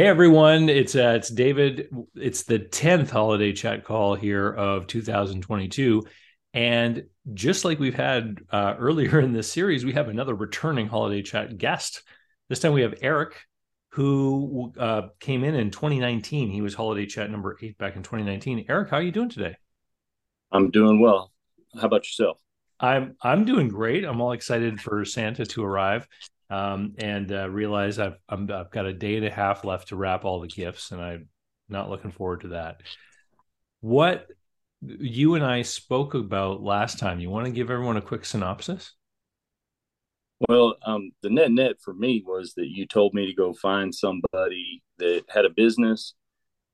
Hey everyone, it's uh, it's David. It's the tenth holiday chat call here of 2022, and just like we've had uh, earlier in this series, we have another returning holiday chat guest. This time we have Eric, who uh, came in in 2019. He was holiday chat number eight back in 2019. Eric, how are you doing today? I'm doing well. How about yourself? I'm I'm doing great. I'm all excited for Santa to arrive um, and uh, realize I've i have got a day and a half left to wrap all the gifts, and I'm not looking forward to that. What you and I spoke about last time, you want to give everyone a quick synopsis? Well, um, the net net for me was that you told me to go find somebody that had a business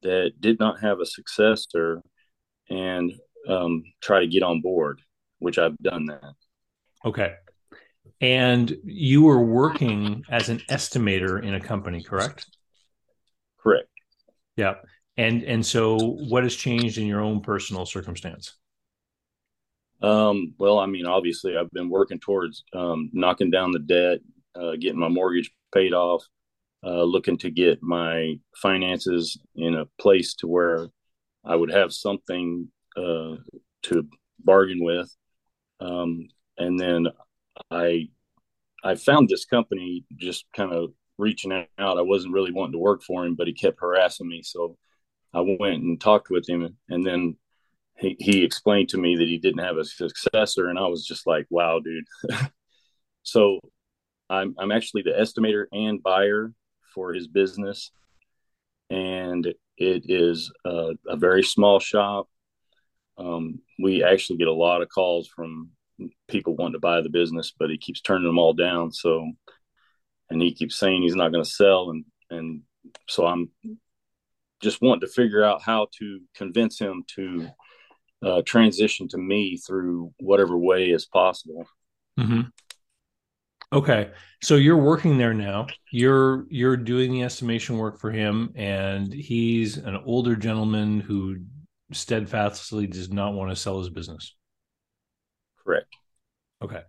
that did not have a successor and um, try to get on board, which I've done that. Okay. And you were working as an estimator in a company, correct? Correct. Yeah. And and so what has changed in your own personal circumstance? Um, well, I mean, obviously I've been working towards um, knocking down the debt, uh, getting my mortgage paid off, uh, looking to get my finances in a place to where I would have something uh, to bargain with. Um, and then I I found this company just kind of reaching out. I wasn't really wanting to work for him, but he kept harassing me. So I went and talked with him, and then he, he explained to me that he didn't have a successor, and I was just like, "Wow, dude!" so I'm I'm actually the estimator and buyer for his business, and it is a, a very small shop. Um, we actually get a lot of calls from people wanting to buy the business, but he keeps turning them all down. So, and he keeps saying he's not going to sell, and and so I'm just wanting to figure out how to convince him to uh, transition to me through whatever way is possible. Mm-hmm. Okay, so you're working there now. You're you're doing the estimation work for him, and he's an older gentleman who steadfastly does not want to sell his business. Correct. Okay.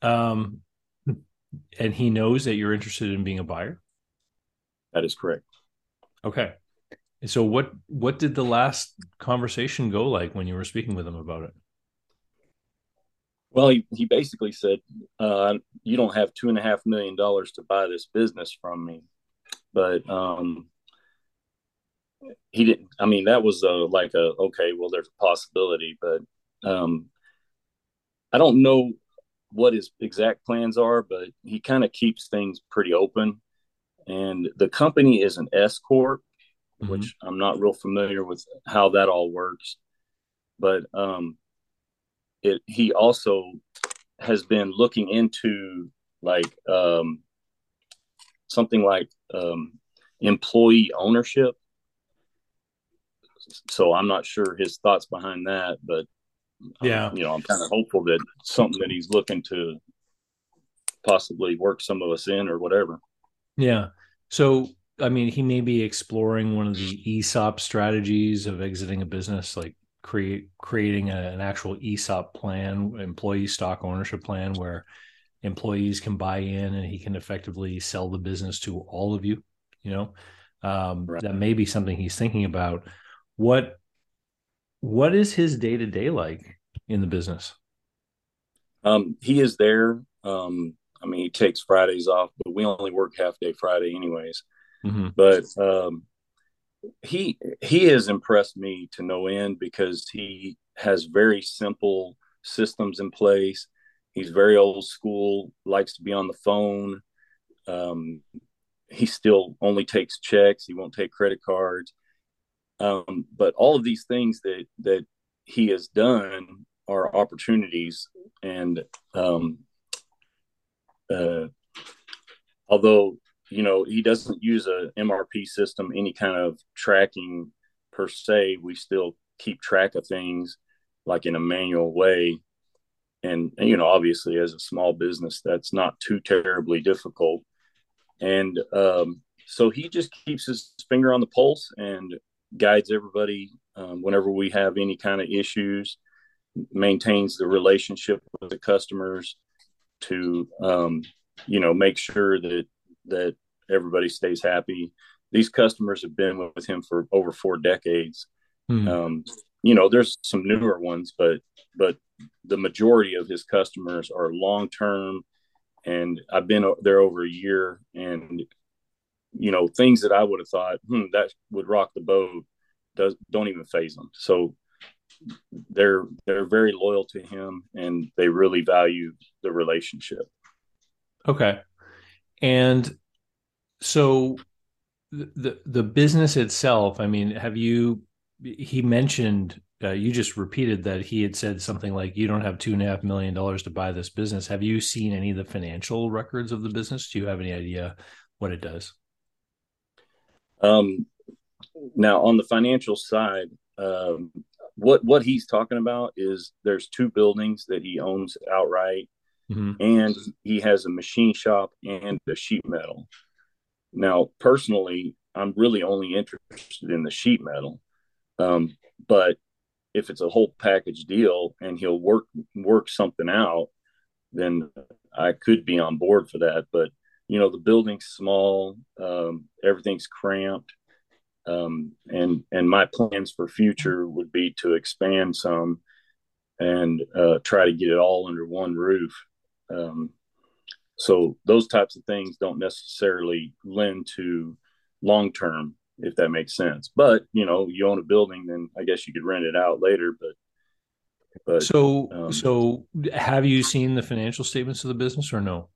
Um, and he knows that you're interested in being a buyer. That is correct. Okay. So what what did the last conversation go like when you were speaking with him about it? Well, he, he basically said, uh, "You don't have two and a half million dollars to buy this business from me," but um, he didn't. I mean, that was a, like a okay. Well, there's a possibility, but um, I don't know what his exact plans are, but he kind of keeps things pretty open. And the company is an S corp, mm-hmm. which I'm not real familiar with how that all works. But um, it he also has been looking into like um, something like um, employee ownership. So I'm not sure his thoughts behind that, but yeah. um, you know i'm kind of hopeful that something that he's looking to possibly work some of us in or whatever. Yeah. So i mean he may be exploring one of the esop strategies of exiting a business like create creating a, an actual esop plan employee stock ownership plan where employees can buy in and he can effectively sell the business to all of you you know? Um, right. that may be something he's thinking about. What what is his day to day like in the business? Um, he is there. Um, I mean, he takes Fridays off, but we only work half day Friday, anyways. Mm-hmm. But um, he he has impressed me to no end because he has very simple systems in place. He's very old school, likes to be on the phone. Um, he still only takes checks. He won't take credit cards. Um, but all of these things that that he has done are opportunities, and um, uh, although you know he doesn't use a MRP system, any kind of tracking per se, we still keep track of things like in a manual way. And, and you know, obviously, as a small business, that's not too terribly difficult. And um, so he just keeps his finger on the pulse and guides everybody um, whenever we have any kind of issues, maintains the relationship with the customers to, um, you know, make sure that that everybody stays happy. these customers have been with him for over four decades. Hmm. Um, you know, there's some newer ones, but but the majority of his customers are long term, and I've been there over a year, and you know, things that I would have thought hmm, that would rock the boat does don't even phase them. So they're they're very loyal to him, and they really value the relationship. Okay, and so the the business itself. I mean, have you? He mentioned uh, you just repeated that he had said something like, "You don't have two and a half million dollars to buy this business." Have you seen any of the financial records of the business? Do you have any idea what it does? Um, now on the financial side, um, what what he's talking about is there's two buildings that he owns outright, mm-hmm. and he has a machine shop and a sheet metal. Now, personally, I'm really only interested in the sheet metal, um, but if it's a whole package deal and he'll work work something out, then I could be on board for that. But you know, the building's small, um, everything's cramped, um, and and my plans for future would be to expand some and uh, try to get it all under one roof. Um, so those types of things don't necessarily lend to long term, if that makes sense. But you know, you own a building, then I guess you could rent it out later. But but so um, so have you seen the financial statements of the business or no?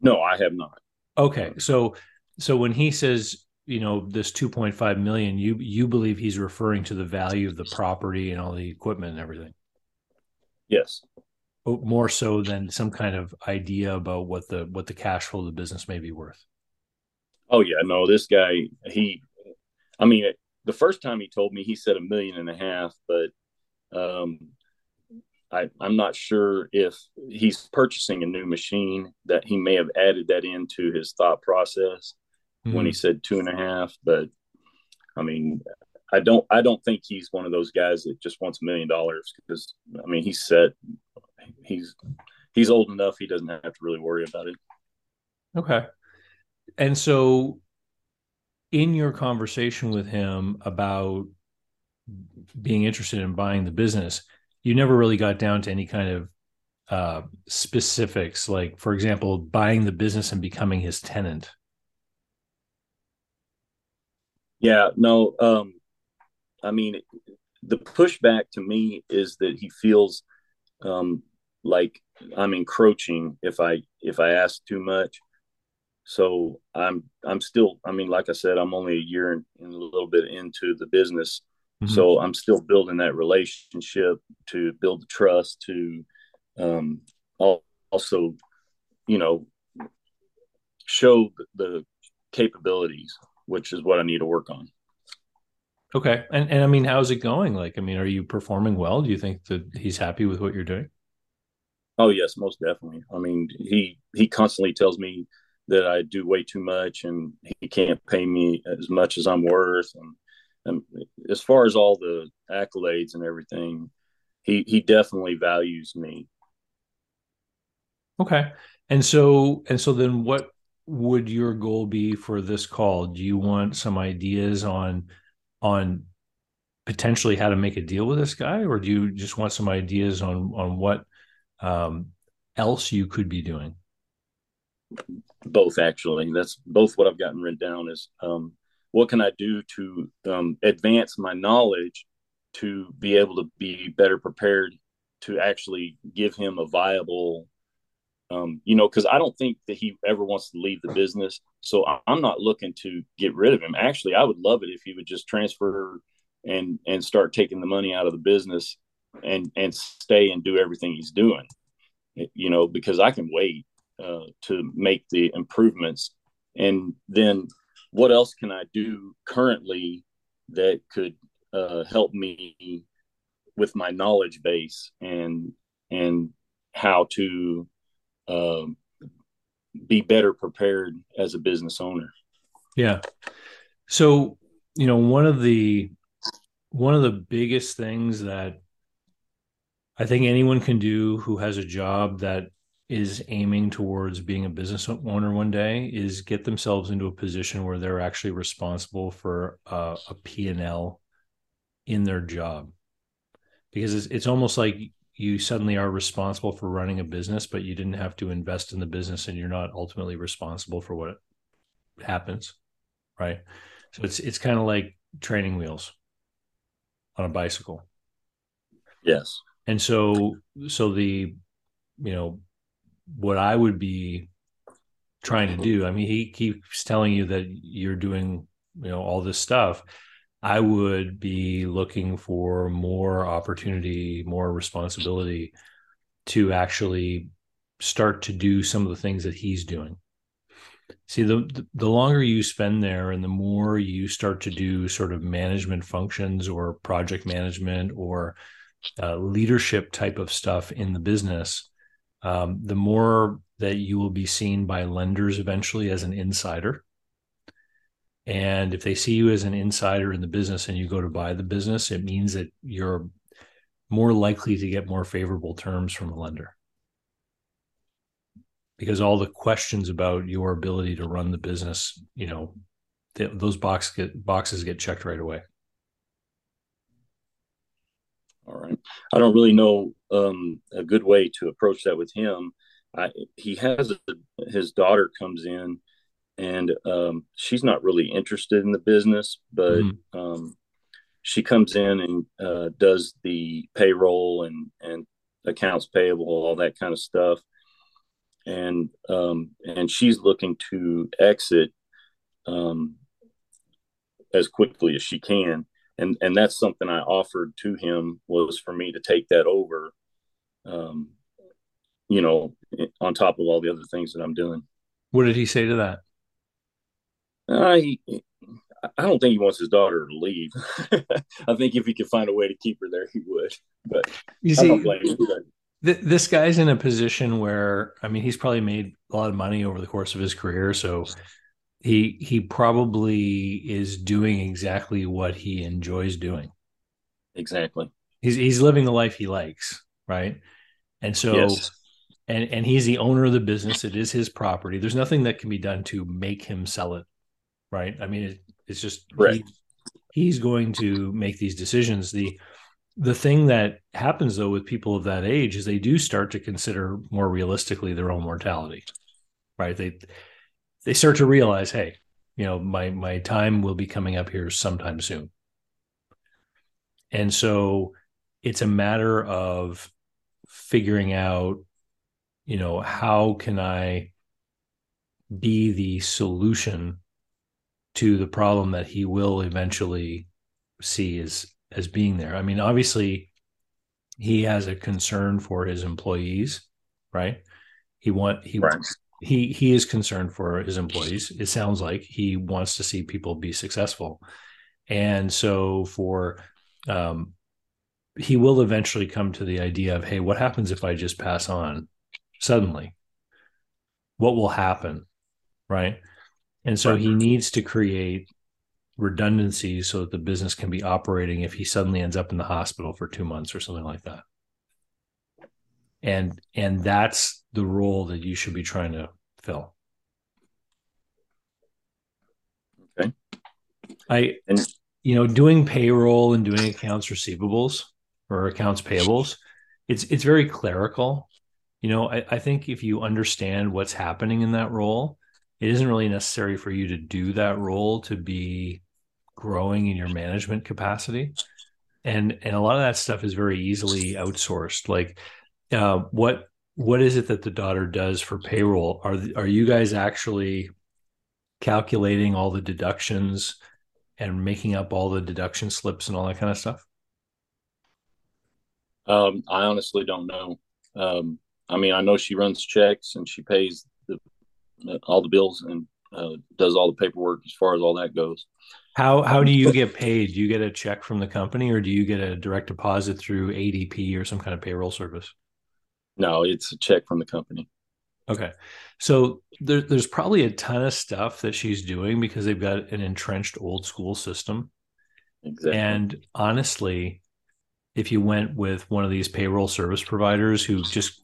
No, I have not. Okay, so so when he says you know this 2.5 million you you believe he's referring to the value of the property and all the equipment and everything? Yes. Oh, more so than some kind of idea about what the what the cash flow of the business may be worth? Oh yeah no this guy he i mean the first time he told me he said a million and a half but um I, I'm not sure if he's purchasing a new machine that he may have added that into his thought process mm-hmm. when he hmm. said two and a half. But I mean, I don't I don't think he's one of those guys that just wants a million dollars because I mean he's set he's he's old enough he doesn't have to really worry about it. Okay. And so in your conversation with him about being interested in buying the business, you never really got down to any kind of uh, specifics, like, for example, buying the business and becoming his tenant. Yeah, no. Um, I mean, the pushback to me is that he feels um, like I'm encroaching if I if I ask too much. So I'm I'm still I mean, like I said, I'm only a year and, a little bit into the business, mm-hmm. so I'm still building that relationship to build the trust to um, also, you know, show the capabilities which is what I need to work on. Okay. And and I mean, how's it going? Like, I mean, are you performing well? Do you think that he's happy with what you're doing? Oh yes, most definitely. I mean, he he constantly tells me that I do way too much and he can't pay me as much as I'm worth. And, and as far as all the accolades and everything, he he definitely values me. Okay. And so and so then what would your goal be for this call? Do you want some ideas on on potentially how to make a deal with this guy, or do you just want some ideas on on what um, else you could be doing? Both, actually. That's both what I've gotten written down. Is um, what can I do to um, advance my knowledge to be able to be better prepared to actually give him a viable um, you know, because I don't think that he ever wants to leave the business. So I'm not looking to get rid of him. Actually, I would love it if he would just transfer and and start taking the money out of the business and and stay and do everything he's doing. You know, because I can wait uh, to make the improvements, and then what else can I do currently that could uh, help me with my knowledge base and and how to um, be better prepared as a business owner. Yeah. So, you know, one of the one of the biggest things that I think anyone can do who has a job that is aiming towards being a business owner one day is get themselves into a position where they're actually responsible for uh, a P&L in their job. Because it's, it's almost like you suddenly are responsible for running a business but you didn't have to invest in the business and you're not ultimately responsible for what happens right? So it's it's kind of like training wheels on a bicycle. Yes. And so so the you know what I would be trying to do. I mean, he keeps telling you that you're doing, you know, all this stuff. I would be looking for more opportunity, more responsibility to actually start to do some of the things that he's doing. See, the the longer you spend there and the more you start to do sort of management functions or project management or uh, leadership type of stuff in the business, um, the more that you will be seen by lenders eventually as an insider. And if they see you as an insider in the business and you go to buy the business, it means that you're more likely to get more favorable terms from a lender. Because all the questions about your ability to run the business, you know, those box get, boxes get checked right away. All right. I don't really know um, a good way to approach that with him. I, he has a, his daughter comes in, and um, she's not really interested in the business, but mm-hmm. um, she comes in and uh, does the payroll and and accounts payable, all that kind of stuff, and um, and she's looking to exit um, as quickly as she can and and that's something I offered to him was for me to take that over, um, you know, on top of all the other things that I'm doing. What did he say to that? I I don't think he wants his daughter to leave. I think if he could find a way to keep her there, he would. But you see, th- this guy's in a position where I mean, he's probably made a lot of money over the course of his career, so he he probably is doing exactly what he enjoys doing. Exactly. He's he's living the life he likes, right? And so yes. and and he's the owner of the business. It is his property. There's nothing that can be done to make him sell it, right? I mean, it, it's just right. He, he's going to make these decisions. The the thing that happens though with people of that age is they do start to consider more realistically their own mortality, right? They they start to realize, hey, you know, my my time will be coming up here sometime soon. And so it's a matter of figuring out, you know, how can I be the solution to the problem that he will eventually see as as being there. I mean, obviously he has a concern for his employees, right? He want he right he he is concerned for his employees. It sounds like he wants to see people be successful, and so for um, he will eventually come to the idea of, hey, what happens if I just pass on suddenly? What will happen, right? And so he needs to create redundancies so that the business can be operating if he suddenly ends up in the hospital for two months or something like that and and that's the role that you should be trying to fill. Okay. I and you know, doing payroll and doing accounts receivables or accounts payables, it's it's very clerical. You know, I, I think if you understand what's happening in that role, it isn't really necessary for you to do that role to be growing in your management capacity. And and a lot of that stuff is very easily outsourced. Like uh, what what is it that the daughter does for payroll? Are are you guys actually calculating all the deductions and making up all the deduction slips and all that kind of stuff? Um, I honestly don't know. Um, I mean, I know she runs checks and she pays the, all the bills and uh, does all the paperwork as far as all that goes. How how do you get paid? Do you get a check from the company or do you get a direct deposit through ADP or some kind of payroll service? No, it's a check from the company. Okay. So there, there's probably a ton of stuff that she's doing because they've got an entrenched old school system. Exactly. And honestly, if you went with one of these payroll service providers who just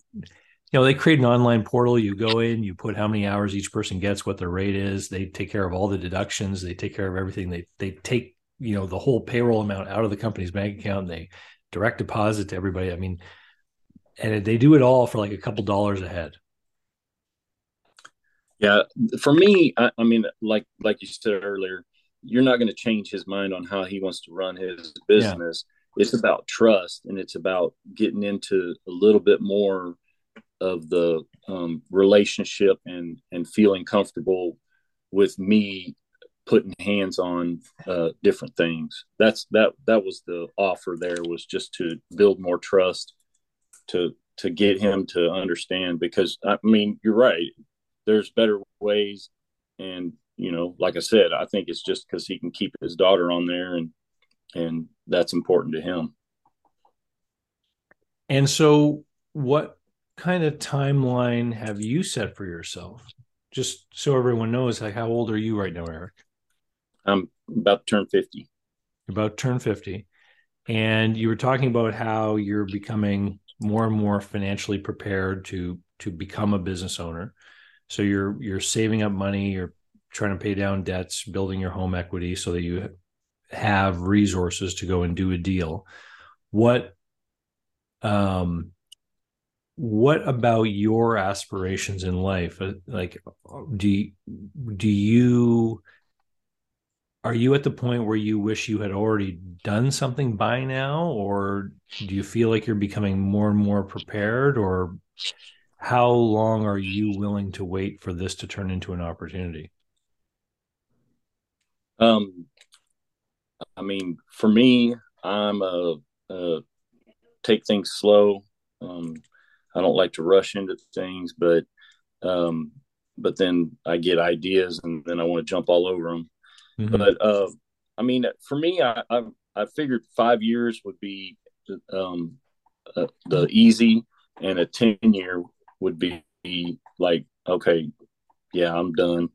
you know, they create an online portal. You go in, you put how many hours each person gets, what their rate is. They take care of all the deductions. They take care of everything. They they take you know the whole payroll amount out of the company's bank account. and They direct deposit to everybody. I mean, and they do it all for like a couple dollars a head. Yeah, for me, I, I mean, like like you said earlier, you're not going to change his mind on how he wants to run his business. Yeah. It's about trust, and it's about getting into a little bit more of the um, relationship and and feeling comfortable with me putting hands on uh, different things. That's that that was the offer. There was just to build more trust, to to get him to understand. Because I mean, you're right. There's better ways, and you know, like I said, I think it's just because he can keep his daughter on there, and and that's important to him. And so, what kind of timeline have you set for yourself? Just so everyone knows, like, how old are you right now, Eric? I'm about to turn 50. About turn 50. And you were talking about how you're becoming more and more financially prepared to to become a business owner. So you're you're saving up money, you're trying to pay down debts, building your home equity so that you have resources to go and do a deal. What um what about your aspirations in life uh, like do do you are you at the point where you wish you had already done something by now or do you feel like you're becoming more and more prepared or how long are you willing to wait for this to turn into an opportunity um i mean for me i'm a, a take things slow um I don't like to rush into things, but um, but then I get ideas and then I want to jump all over them. Mm-hmm. But uh, I mean, for me, I, I, I figured five years would be um, uh, the easy, and a ten year would be like okay, yeah, I'm done.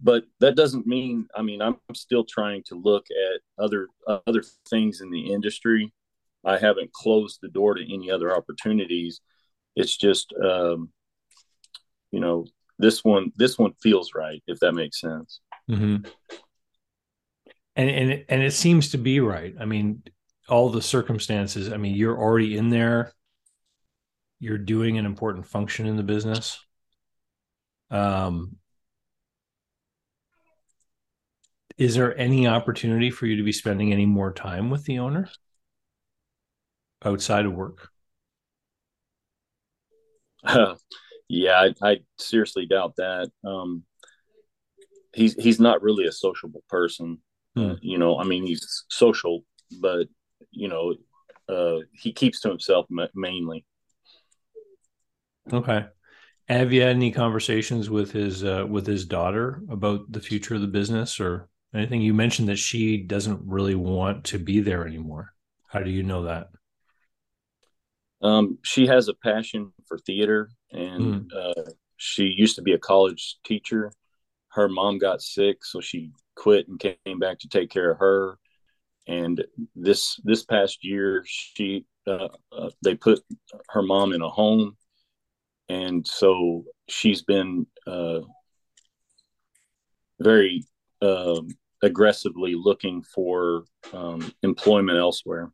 But that doesn't mean. I mean, I'm still trying to look at other uh, other things in the industry. I haven't closed the door to any other opportunities it's just um, you know this one this one feels right if that makes sense mm-hmm. And and and it seems to be right i mean all the circumstances i mean you're already in there you're doing an important function in the business um is there any opportunity for you to be spending any more time with the owner outside of work yeah, I, I, seriously doubt that. Um, he's he's not really a sociable person. Hmm. Uh, you know, I mean, he's social, but you know, uh, he keeps to himself mainly. Okay. Have you had any conversations with his uh, with his daughter about the future of the business or anything? You mentioned that she doesn't really want to be there anymore. How do you know that? Um, she has a passion for theater, and mm. uh, she used to be a college teacher. Her mom got sick, so she quit and came back to take care of her. And this this past year, she uh, uh, they put her mom in a home, and so she's been uh, very um, aggressively looking for um, employment elsewhere.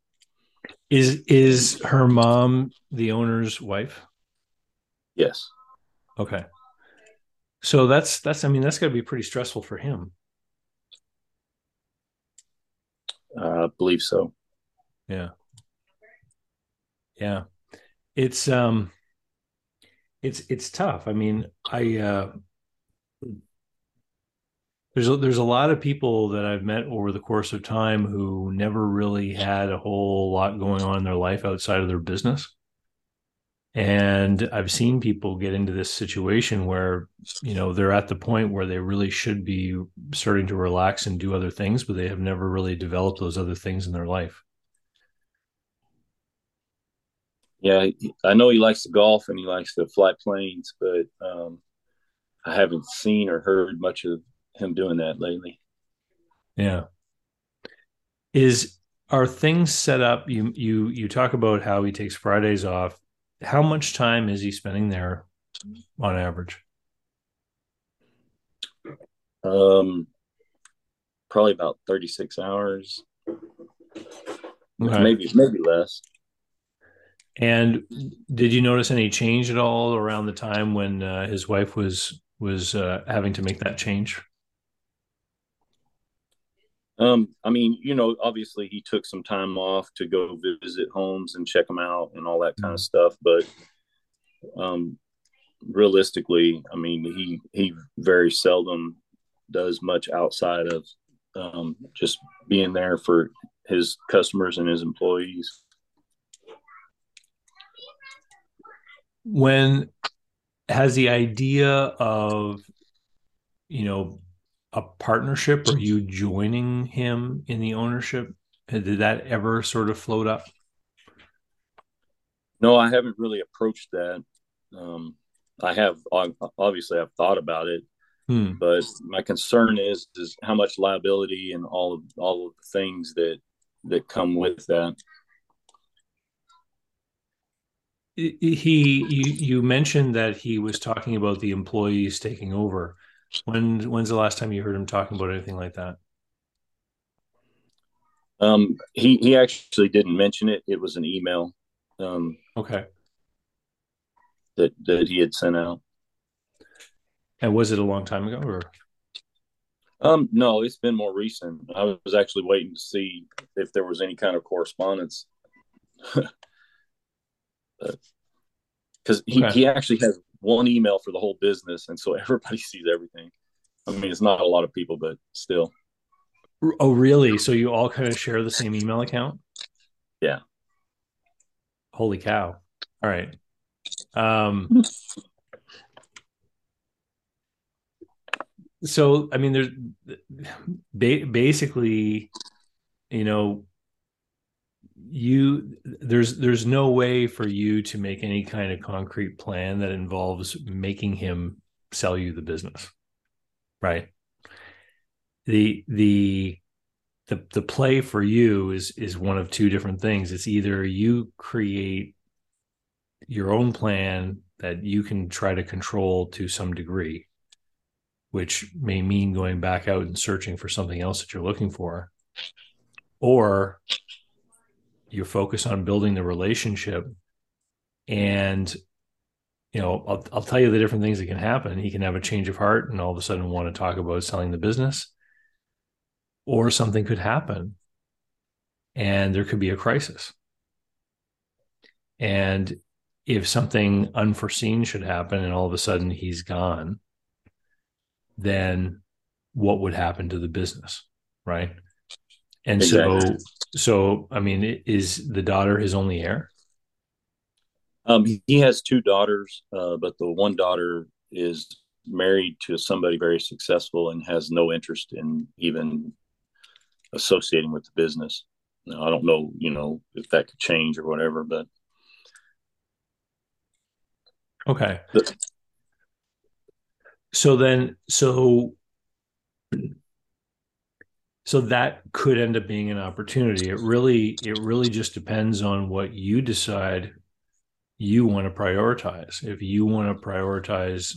Is is her mom the owner's wife? Yes. Okay. So that's that's I mean that's got to be pretty stressful for him. Uh, believe so. Yeah. Yeah. It's um it's it's tough. I mean, I uh there's a, there's a lot of people that I've met over the course of time who never really had a whole lot going on in their life outside of their business. And I've seen people get into this situation where, you know, they're at the point where they really should be starting to relax and do other things, but they have never really developed those other things in their life. Yeah, I know he likes to golf and he likes to fly planes, but um, I haven't seen or heard much of him doing that lately. Yeah. Is are things set up? You you you talk about how he takes Fridays off. How much time is he spending there on average? Um, probably about 36 hours. Okay. Maybe maybe less. And did you notice any change at all around the time when uh, his wife was was uh, having to make that change? Um, I mean, you know, obviously he took some time off to go visit homes and check them out and all that kind of mm-hmm. stuff, but um, realistically, I mean, he he very seldom does much outside of um, just being there for his customers and his employees. When has the idea of you know a partnership? Or you joining him in the ownership? Did that ever sort of float up? No i haven't really approached that. Um, i have obviously i've thought about it hmm. but my concern is is how much liability and all of all of the things that that come with that. He you you mentioned that he was talking about the employees taking over when when's the last time you heard him talking about anything like that? Um he he actually didn't mention it. It was an email um okay. that that he had sent out. And was it a long time ago or? Um no it's been more recent. I was actually waiting to see if there was any kind of correspondence. Because he, okay. he actually has one email for the whole business, and so everybody sees everything. I mean, it's not a lot of people, but still. Oh, really? So you all kind of share the same email account? Yeah. Holy cow! All right. Um. so I mean, there's ba- basically, you know, you there's there's no way for you to make any kind of concrete plan that involves making him sell you the business right? The the the the play for you is is one of two different things. It's either you create your own plan that you can try to control to some degree which may mean going back out and searching for something else that you're looking for or you focus on building the relationship. And you know I'll, I'll tell you the different things that can happen. He can have a change of heart and all of a sudden want to talk about selling the business. Or something could happen. And there could be a crisis. And if something unforeseen should happen and all of a sudden he's gone then what would happen to the business right and exactly. so, so I mean, is the daughter his only heir? Um, he has two daughters, uh, but the one daughter is married to somebody very successful and has no interest in even associating with the business. Now, I don't know, you know, if that could change or whatever, but okay. The, so then, so so that could end up being an opportunity. It really it really just depends on what you decide you want to prioritize. If you want to prioritize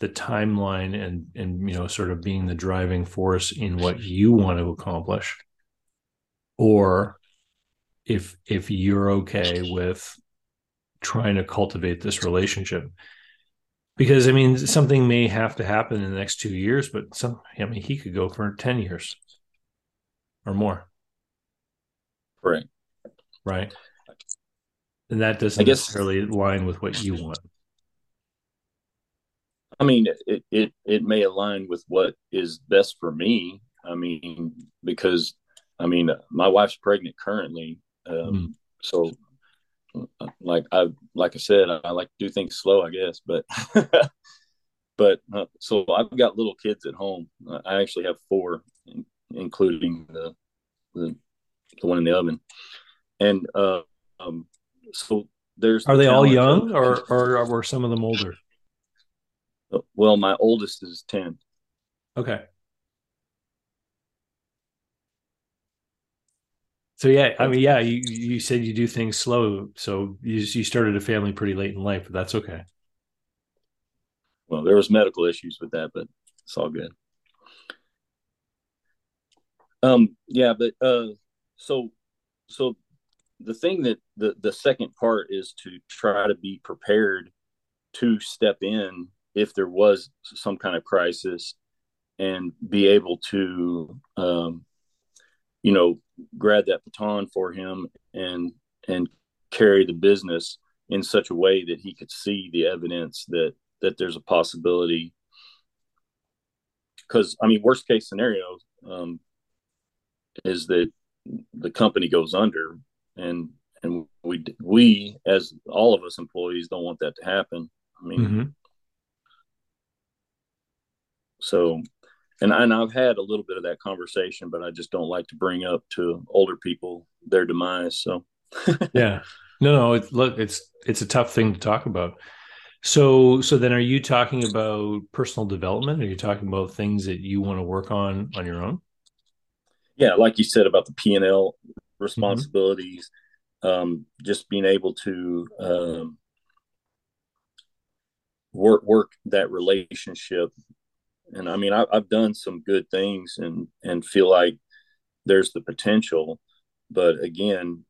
the timeline and and you know sort of being the driving force in what you want to accomplish or if if you're okay with trying to cultivate this relationship. Because i mean something may have to happen in the next 2 years but some i mean he could go for 10 years or more. Right. Right. And that doesn't I guess, necessarily align with what you want. I mean, it, it, it may align with what is best for me. I mean, because I mean, my wife's pregnant currently. Um, mm. So like I, like I said, I like to do things slow, I guess, but, but uh, so I've got little kids at home. I actually have four including the, the, the one in the oven. And uh, um, so there's are they all young or or were some of them older? Uh, well, my oldest is ten. Okay. So yeah, I mean, yeah, you you said you do things slow, so you you started a family pretty late in life, but that's okay. Well, there was medical issues with that, but it's all good. Um, yeah, but uh, so so the thing that the the second part is to try to be prepared to step in if there was some kind of crisis and be able to um, you know grab that baton for him and and carry the business in such a way that he could see the evidence that that there's a possibility. Because i mean worst case scenario um, is that the company goes under and and we we as all of us employees don't want that to happen. I mean mm-hmm. so and, and i've had a little bit of that conversation but i just don't like to bring up to older people their demise so. Yeah. No no it, look it's it's a tough thing to talk about. So so then are you talking about personal development? Are you talking about things that you want to work on on your own yeah like you said about the p&l responsibilities mm-hmm. um, just being able to um, work work that relationship and i mean I, i've done some good things and and feel like there's the potential but again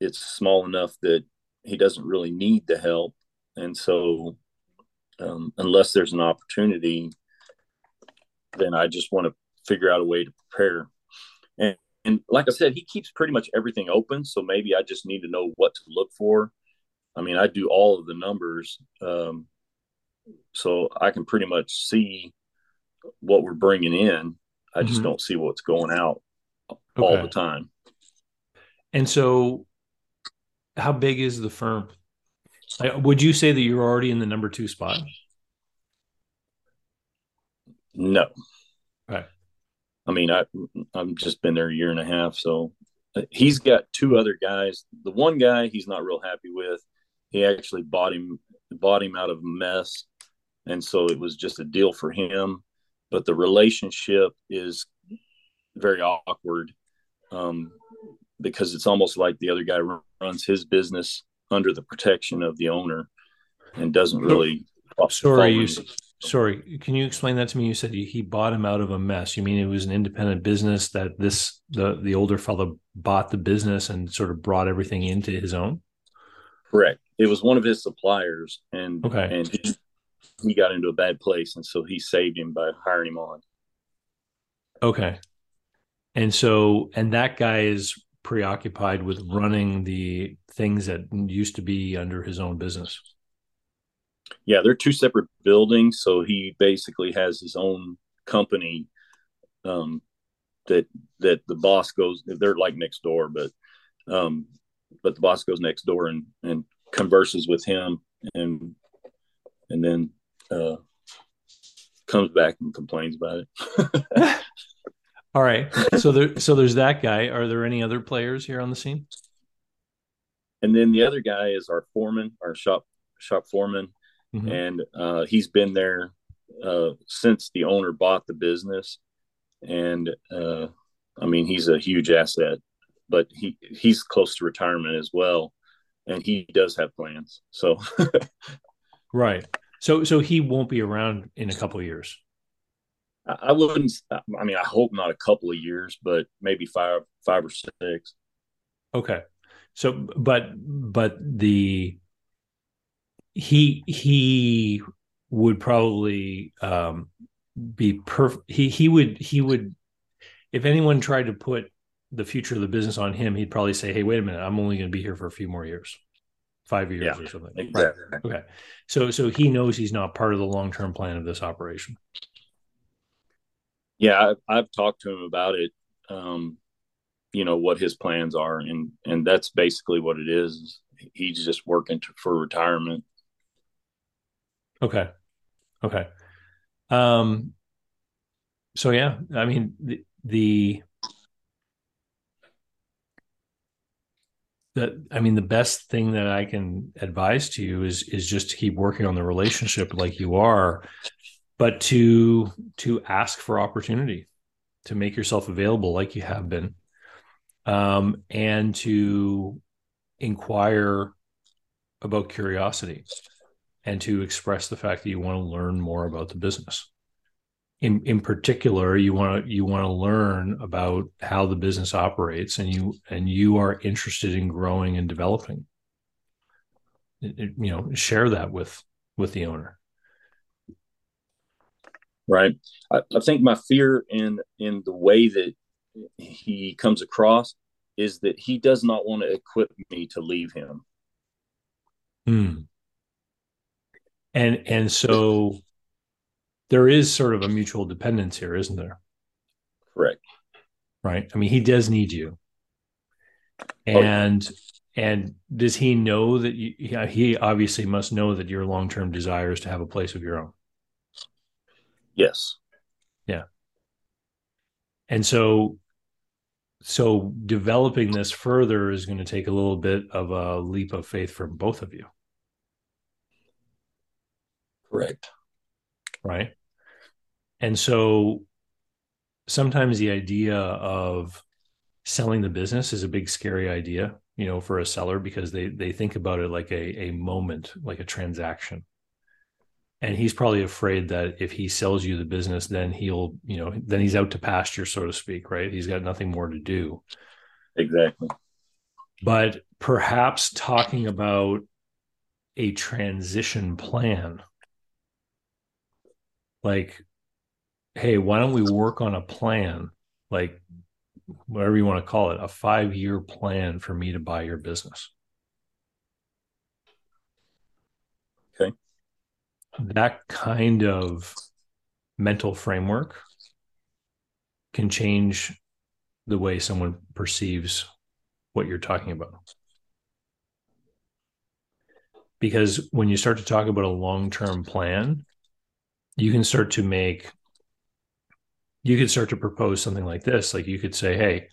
it's small enough that he doesn't really need the help and so um, unless there's an opportunity then i just want to figure out a way to prepare and, like I said, he keeps pretty much everything open. So maybe I just need to know what to look for. I mean, I do all of the numbers, um, so I can pretty much see what we're bringing in. I just mm-hmm. don't see what's going out okay. all the time. And so, how big is the firm? Would you say that you're already in the number two spot? No. Right. I mean, I I've just been there a year and a half, so uh, he's got two other guys. The one guy he's not real happy with. He actually bought him bought him out of a mess, and so it was just a deal for him. But the relationship is very awkward um, because it's almost like the other guy runs his business under the protection of the owner and doesn't really. Sorry, you, Sorry, can you explain that to me? You said he bought him out of a mess. You mean it was an independent business that this the the older fellow bought the business and sort of brought everything into his own? Correct. It was one of his suppliers, and okay, and he, he got into a bad place, and so he saved him by hiring him on. Okay, and so and that guy is preoccupied with running the things that used to be under his own business yeah, they're two separate buildings. So he basically has his own company um, that that the boss goes. They're like next door, but um, but the boss goes next door and and converses with him, and and then uh, comes back and complains about it. All right. So there, so there's that guy. Are there any other players here on the scene? And then the other guy is our foreman, our shop shop foreman mm-hmm. and uh, he's been there uh, since the owner bought the business. And uh, I mean, he's a huge asset, but he he's close to retirement as well, and he does have plans. So, right. So so he won't be around in a couple of years. I wouldn't. I mean, I hope not a couple of years, but maybe five, five or six. Okay. So, but but the he he would probably um, be perfect. He he would he would if anyone tried to put the future of the business on him, he'd probably say, "Hey, wait a minute, I'm only going to be here for a few more years, five years yeah, or something." Exactly. Right. Okay. So so he knows he's not part of the long term plan of this operation. Yeah, I've, I've talked to him about it. Um, you know what his plans are, and and that's basically what it is. He's just working to, for retirement Okay. Okay. Um, so yeah, I mean the, the the I mean the best thing that I can advise to you is is just to keep working on the relationship like you are, but to to ask for opportunity, to make yourself available like you have been. um, and to inquire about curiosity and to express the fact that you want to learn more about the business. In in particular, you want to you want to learn about how the business operates, and you and you are interested in growing and developing. You know, share that with with the owner. Right. I, I think my fear in in the way that he comes across is that he does not want to equip me to leave him. Hmm. And and so there is sort of a mutual dependence here, isn't there? Correct. Right. I mean, he does need you. Oh, and oh, and does he know that you yeah, he obviously must know that your long-term desire is to have a place of your own. Yes. Yeah. And so so developing this further is going to take a little bit of a leap of faith from both of you. Correct. Right. And so sometimes the idea of selling the business is a big scary idea, you know, for a seller because they they think about it like a a moment, like a transaction and he's probably afraid that if he sells you the business then he'll you know then he's out to pasture so to speak right he's got nothing more to do exactly but perhaps talking about a transition plan like hey why don't we work on a plan like whatever you want to call it a 5 year plan for me to buy your business Okay. that kind of mental framework can change the way someone perceives what you're talking about. Because when you start to talk about a long term plan, you can start to make, you could start to propose something like this. Like you could say, hey,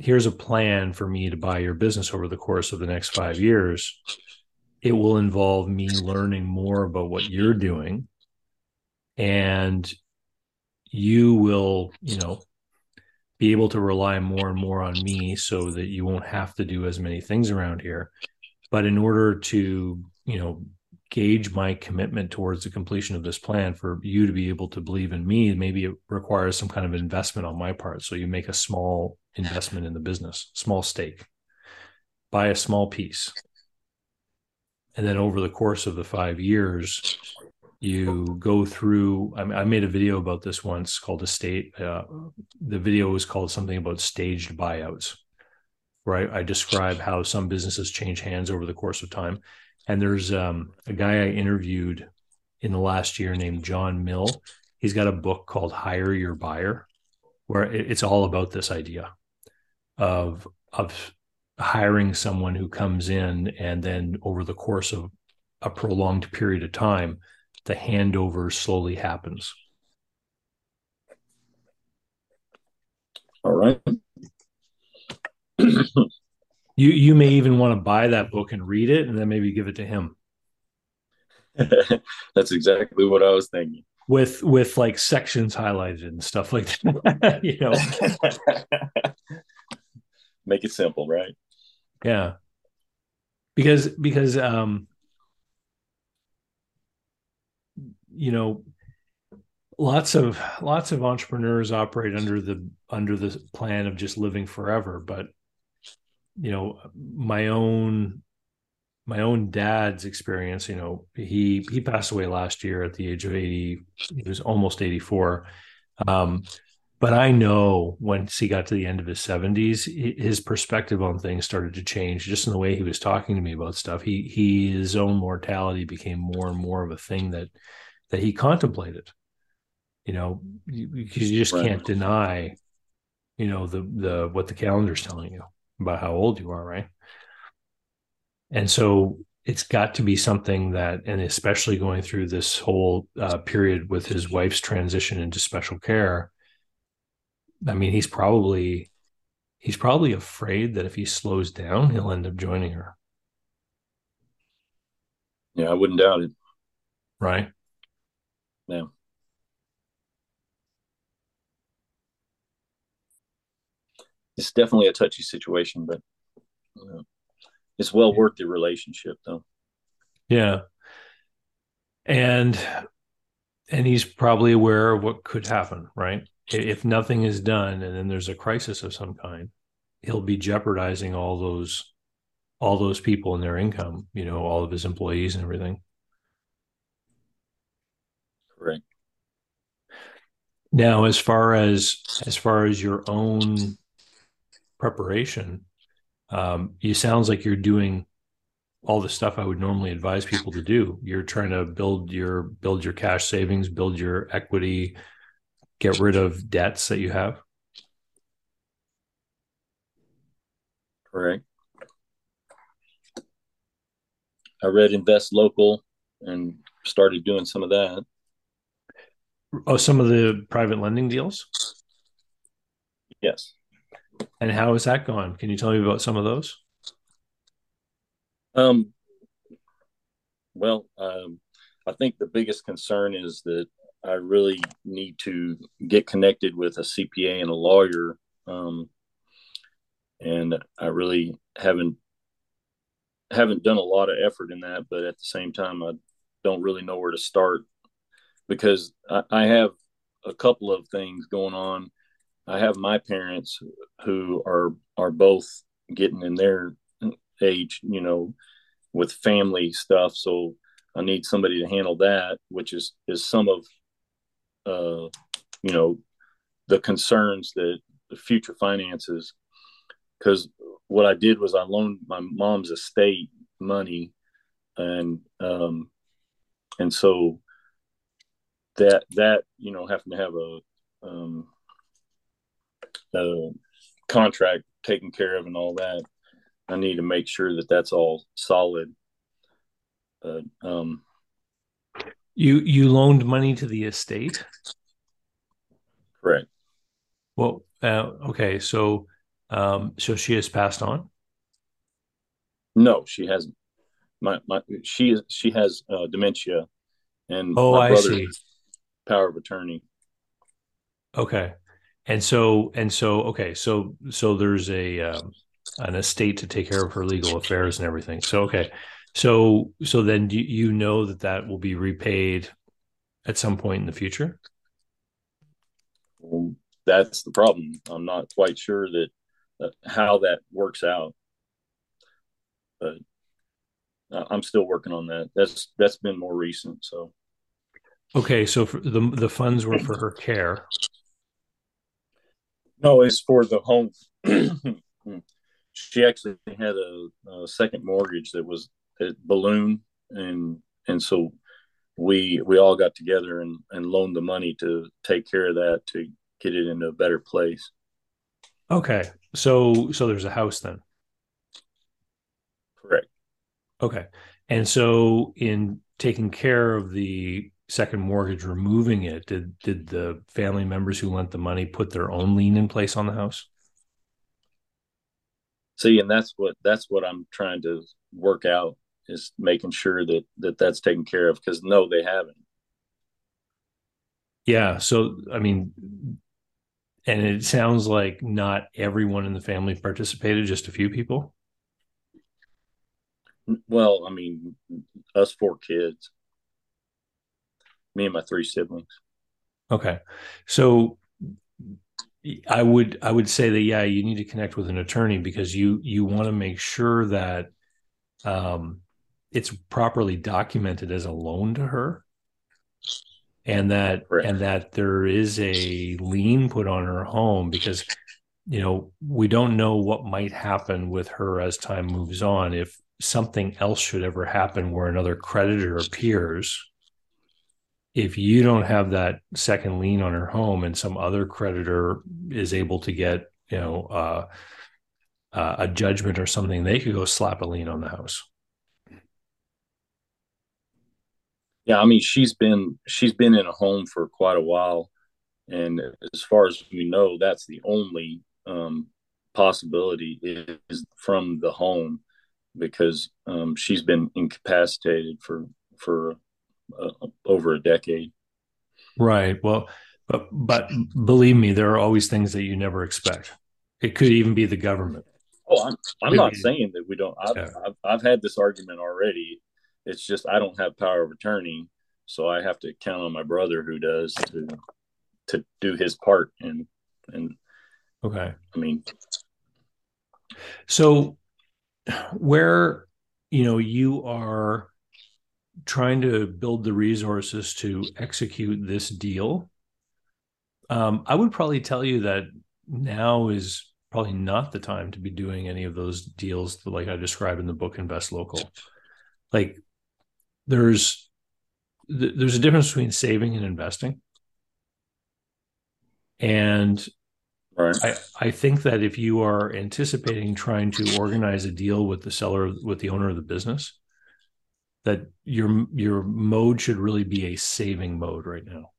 here's a plan for me to buy your business over the course of the next five years it will involve me learning more about what you're doing and you will you know be able to rely more and more on me so that you won't have to do as many things around here but in order to you know gauge my commitment towards the completion of this plan for you to be able to believe in me maybe it requires some kind of investment on my part. So you make a small investment in the business small stake. Buy a small piece. And then over the course of the five years you go through I, I made a video about this once called estate uh, the video was called something about staged buyouts right i describe how some businesses change hands over the course of time and there's um, a guy i interviewed in the last year named john mill he's got a book called hire your buyer where it's all about this idea of of hiring someone who comes in and then over the course of a prolonged period of time, the handover slowly happens. All right. you you may even want to buy that book and read it and then maybe give it to him. That's exactly what I was thinking. With with like sections highlighted and stuff like that. you know. Make it simple, right? Yeah. Because because um you know lots of lots of entrepreneurs operate under the under the plan of just living forever but you know my own my own dad's experience you know he he passed away last year at the age of 80 he was almost 84 um but I know once he got to the end of his 70s, his perspective on things started to change just in the way he was talking to me about stuff. He, he, his own mortality became more and more of a thing that, that he contemplated, you know, because you just right. can't deny, you know, the, the, what the calendar's telling you about how old you are. Right. And so it's got to be something that, and especially going through this whole uh, period with his wife's transition into special care, I mean, he's probably he's probably afraid that if he slows down, he'll end up joining her. Yeah, I wouldn't doubt it. Right. Yeah. It's definitely a touchy situation, but you know, it's well worth the relationship, though. Yeah, and and he's probably aware of what could happen, right? If nothing is done, and then there's a crisis of some kind, he'll be jeopardizing all those all those people and their income, you know, all of his employees and everything. Correct. Now, as far as as far as your own preparation, um, it sounds like you're doing all the stuff I would normally advise people to do. You're trying to build your build your cash savings, build your equity, get rid of debts that you have. Correct. I read Invest Local and started doing some of that. Oh, some of the private lending deals? Yes. And how has that gone? Can you tell me about some of those? Um, well, um, I think the biggest concern is that I really need to get connected with a CPA and a lawyer. Um, and I really haven't haven't done a lot of effort in that, but at the same time, I don't really know where to start because I, I have a couple of things going on. I have my parents who are are both getting in their age, you know, with family stuff. So I need somebody to handle that, which is is some of, uh, you know, the concerns that the future finances. Because what I did was I loaned my mom's estate money, and um, and so that that you know having to have a um, a contract taken care of and all that I need to make sure that that's all solid. But um, you you loaned money to the estate. Correct. Well, uh, okay, so um, so she has passed on. No, she hasn't. My my she is she has uh, dementia, and oh, my I see. Power of attorney. Okay, and so and so okay, so so there's a um, an estate to take care of her legal affairs and everything. So okay, so so then you, you know that that will be repaid at some point in the future. Well, that's the problem. I'm not quite sure that, that how that works out, but I'm still working on that. That's that's been more recent. So okay, so the the funds were for her care. No, it's for the home. she actually had a, a second mortgage that was a balloon and and so we we all got together and and loaned the money to take care of that to get it into a better place. Okay so so there's a house then? Correct. Okay and so in taking care of the second mortgage removing it did did the family members who lent the money put their own lien in place on the house? See and that's what that's what i'm trying to work out is making sure that that that's taken care of because no they haven't. Yeah so i mean and it sounds like not everyone in the family participated just a few people? Well i mean us four kids me and my three siblings. Okay. So I would I would say that yeah, you need to connect with an attorney because you you want to make sure that um, it's properly documented as a loan to her, and that right. and that there is a lien put on her home because you know we don't know what might happen with her as time moves on. If something else should ever happen where another creditor appears if you don't have that second lien on her home and some other creditor is able to get you know uh, uh, a judgment or something they could go slap a lien on the house. Yeah i mean she's been she's been in a home for quite a while. And as far as we know that's the only um, possibility is from the home because um, she's been incapacitated for for uh, over a decade. Right. Well, but but believe me, there are always things that you never expect, It could even be the government. Oh, I'm, I'm not saying that we don't. I've, yeah. I've, I've had this argument already. It's just I don't have power of attorney, so I have to count on my brother who does to to do his part. And and okay, I mean, so where you know you are trying to build the resources to execute this deal, um, I would probably tell you that now is probably not the time to be doing any of those deals like I described in the book Invest Local. Like there's there's a difference between saving and investing. And right. I, I think that if you are anticipating trying to organize a deal with the seller with the owner of the business, that your your mode should really be a saving mode right now.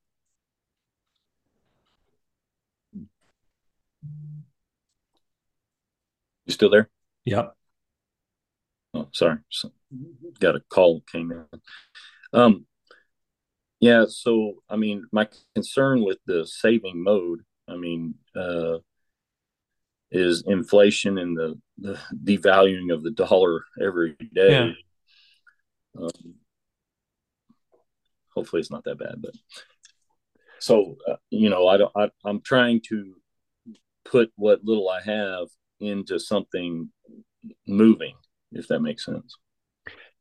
You still there? Yep. Oh, sorry. So, got a call came in. Um, yeah. So, I mean, my concern with the saving mode, I mean, uh, is inflation and the, the devaluing of the dollar every day. Yeah. Um, hopefully, it's not that bad, but so uh, you know, I don't. I, I'm trying to put what little I have into something moving, if that makes sense.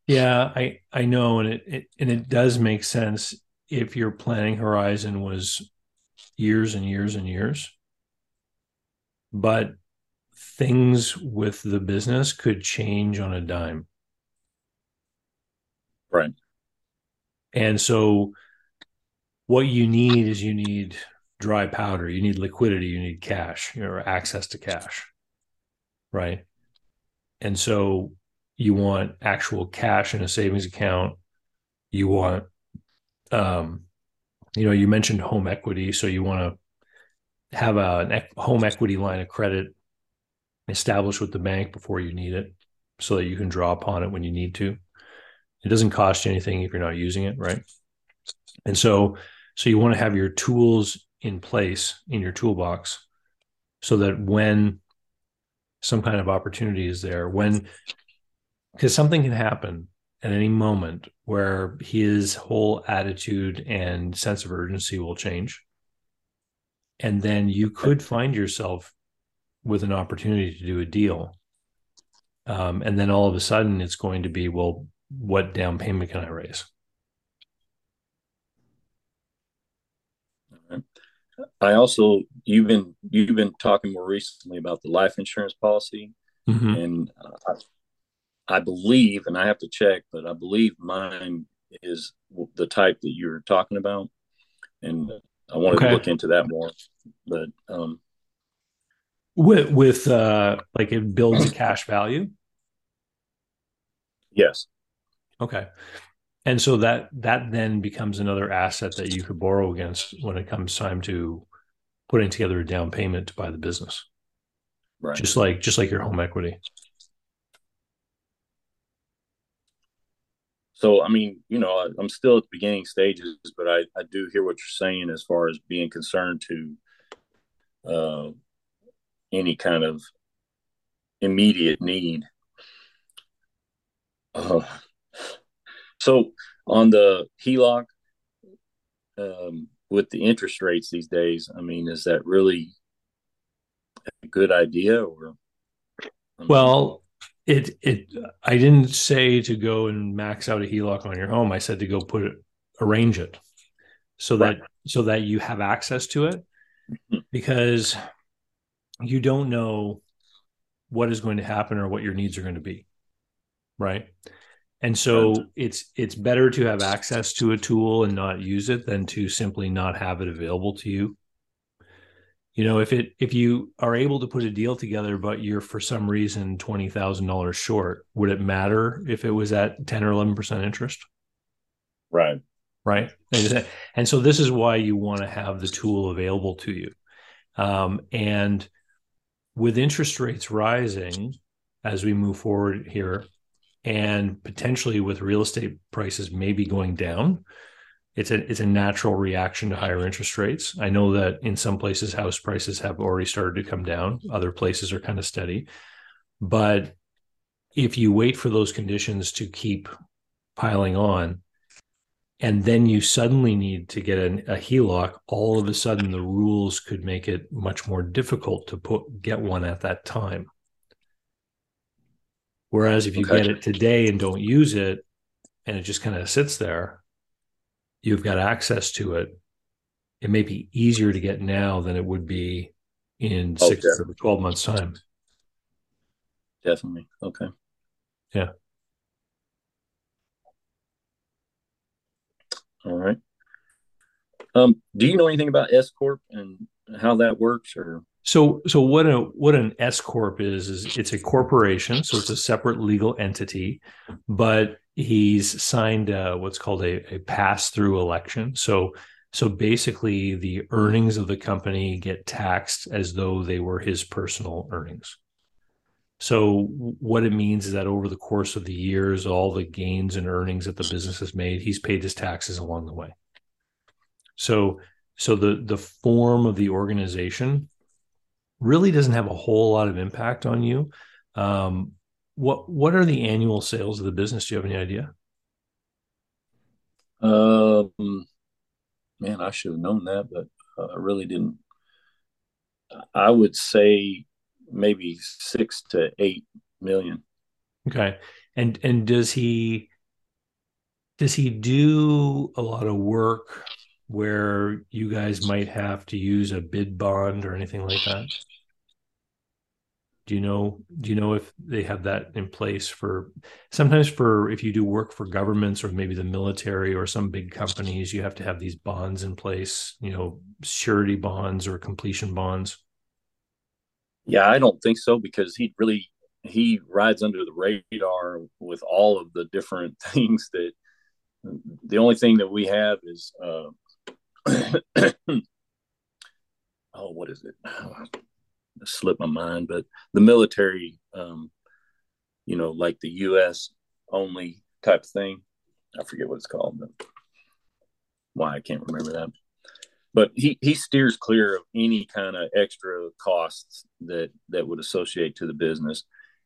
Yeah, I I know, and it, it and it does make sense if your planning horizon was years and years and years. But things with the business could change on a dime. Right. And so what you need is you need dry powder, you need liquidity, you need cash, or access to cash right? And so you want actual cash in a savings account. You want, um, you know, you mentioned home equity, so you want to have a, home equity line of credit established with the bank before you need it, so that you can draw upon it when you need to. It doesn't cost you anything if you're not using it, right? And so, so you want to have your tools in place in your toolbox, so that when some kind of opportunity is there when because something can happen at any moment where his whole attitude and sense of urgency will change and then you could find yourself with an opportunity to do a deal um, and then all of a sudden it's going to be well what down payment can i raise I also you've been you've been talking more recently about the life insurance policy, mm-hmm. and uh, I, I, believe, and I have to check, but I believe mine is the type that you're talking about, and I wanted okay. to look into that more. But um, with with uh, like it builds a cash value. Yes. Okay. And so that that then becomes another asset that you could borrow against when it comes time to putting together a down payment to buy the business. Right. Just like just like your home equity. So i mean you know i'm still at the beginning stages but i i do hear what you're saying as far as being concerned to uh any kind of immediate need. Uh, so on the HELOC, um, with the interest rates these days, I mean, is that really a good idea or? Well, it it I didn't say to go and max out a HELOC on your home. I said to go put it arrange it so right. that so that you have access to it mm-hmm. because you don't know what is going to happen or what your needs are going to be. Right. And so it's it's better to have access to a tool and not use it than to simply not have it available to you. You know, if it if you are able to put a deal together, but you're for some reason twenty thousand dollars short, would it matter if it was at ten or eleven percent interest? Right. Right. And so this is why you want to have the tool available to you. Um, and with interest rates rising as we move forward here, and potentially with real estate prices maybe going down, it's a it's a natural reaction to higher interest rates. I know that in some places house prices have already started to come down. Other places are kind of steady. But if you wait for those conditions to keep piling on, and then you suddenly need to get an, a HELOC, all of a sudden the rules could make it much more difficult to put get one at that time. Whereas if you okay. get it today and don't use it, and it just kind of sits there, you've got access to it. It may be easier to get now than it would be in oh, six or 12 months' time. Definitely. Okay. Yeah. All right. Um, do you know anything about S corp and how that works, or so so what a what an S corp is is it's a corporation, so it's a separate legal entity, but he's signed what's called a, a pass through election. So so basically, the earnings of the company get taxed as though they were his personal earnings. So what it means is that over the course of the years, all the gains and earnings that the business has made, he's paid his taxes along the way. So so the the form of the organization really doesn't have a whole lot of impact on you. Um, what what are the annual sales of the business? Do you have any idea? Um, man, I should have known that, but uh, I really didn't. I would say maybe six to eight million. Okay, and and does he does he do a lot of work where you guys might have to use a bid bond or anything like that? Do you know do you know if they have that in place for sometimes for if you do work for governments or maybe the military or some big companies, you have to have these bonds in place, you know, surety bonds or completion bonds? Yeah, I don't think so because he really he rides under the radar with all of the different things that the only thing that we have is uh, oh what is it slipped my mind but the military um, you know like the us only type thing i forget what it's called but why i can't remember that but he he steers clear of any kind of extra costs that that would associate to the business.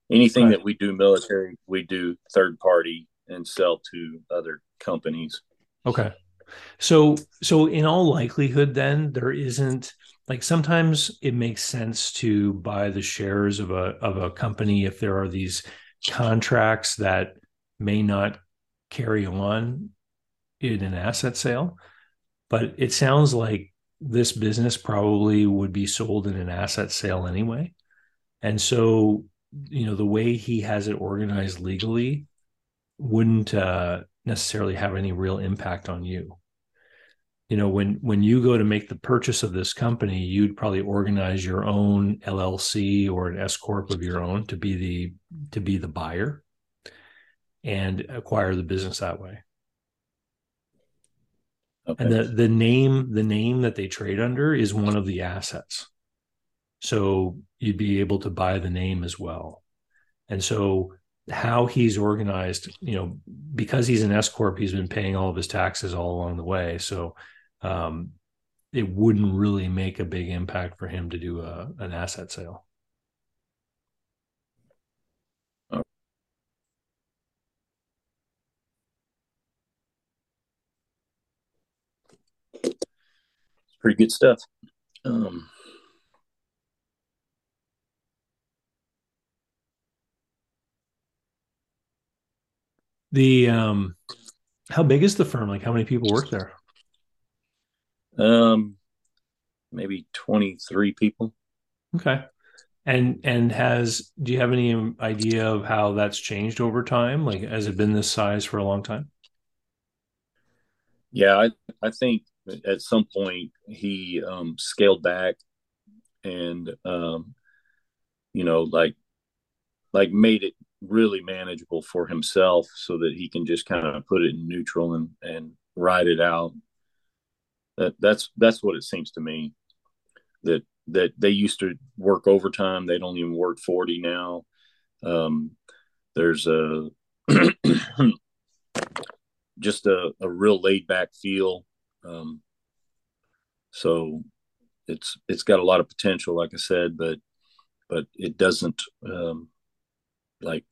Anything right. that we do military, we do third party and sell to other companies. Okay. So so in all likelihood then there isn't like sometimes it makes sense to buy the shares of a of a company if there are these contracts that may not carry on in an asset sale but it sounds like this business probably would be sold in an asset sale anyway. And so, you know, the way he has it organized legally wouldn't uh, necessarily have any real impact on you. You know, when when you go to make the purchase of this company, you'd probably organize your own LLC or an S corp of your own to be the to be the buyer and acquire the business that way. Okay. And the the name the name that they trade under is one of the assets. So you'd be able to buy the name as well. And so how he's organized, you know, because he's an S corp, he's been paying all of his taxes all along the way. So um, it wouldn't really make a big impact for him to do a, an asset sale. pretty good stuff. Um, the um, how big is the firm? Like, how many people work there? Um, maybe twenty three people. Okay. And and has do you have any idea of how that's changed over time? Like, has it been this size for a long time? Yeah, I I think at some point he um, scaled back and um, you know like like made it really manageable for himself so that he can just kind of put it in neutral and and ride it out that that's that's what it seems to me that that they used to work overtime they don't even work 40 now um, there's a just a, a real laid back feel. Um, so it's it's got a lot of potential, like I said, but but it doesn't um, like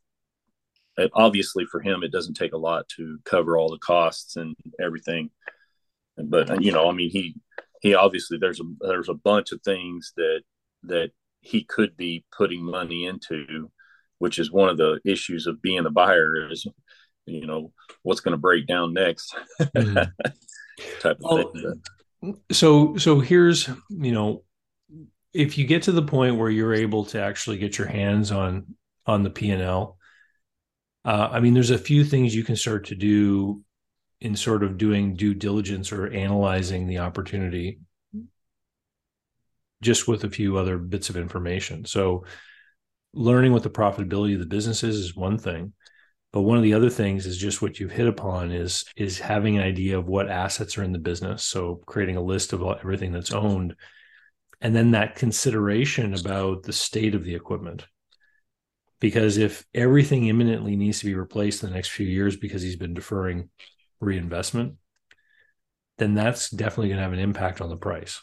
obviously for him it doesn't take a lot to cover all the costs and everything. But you know, I mean, he he obviously there's a there's a bunch of things that that he could be putting money into, which is one of the issues of being a buyer is you know what's going to break down next mm-hmm. type of well, thing. So so here's you know if you get to the point where you're able to actually get your hands on on the P and L, uh, I mean, there's a few things you can start to do in sort of doing due diligence or analyzing the opportunity just with a few other bits of information. So learning what the profitability of the business is is one thing. But one of the other things is just what you've hit upon is is having an idea of what assets are in the business. So creating a list of everything that's owned, and then that consideration about the state of the equipment. Because if everything imminently needs to be replaced in the next few years because he's been deferring reinvestment, then that's definitely going to have an impact on the price.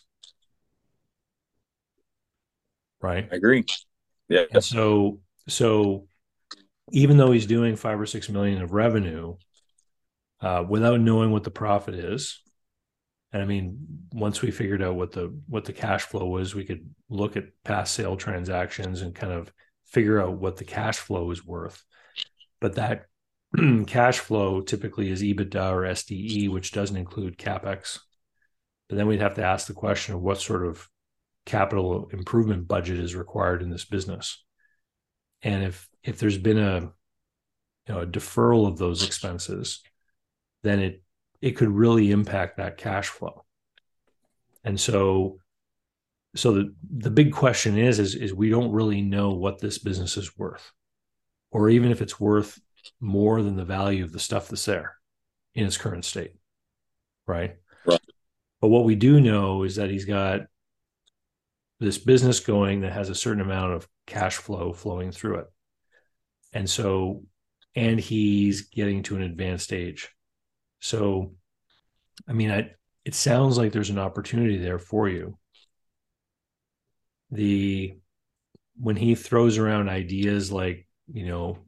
Right. I agree. Yeah. And so so even though he's doing five or six million of revenue, uh, without knowing what the profit is, and I mean, once we figured out what the what the cash flow was, we could look at past sale transactions and kind of figure out what the cash flow is worth. But that cash flow typically is EBITDA or SDE, which doesn't include capex. But then we'd have to ask the question of what sort of capital improvement budget is required in this business. And if if there's been a you know a deferral of those expenses, then it it could really impact that cash flow. And so so the the big question is is is we don't really know what this business is worth or even if it's worth more than the value of the stuff that's there in its current state right? Right. But what we do know is that he's got this business going that has a certain amount of cash flow flowing through it. And so and he's getting to an advanced age. So i mean i it sounds like there's an opportunity there for you. The when he throws around ideas like you know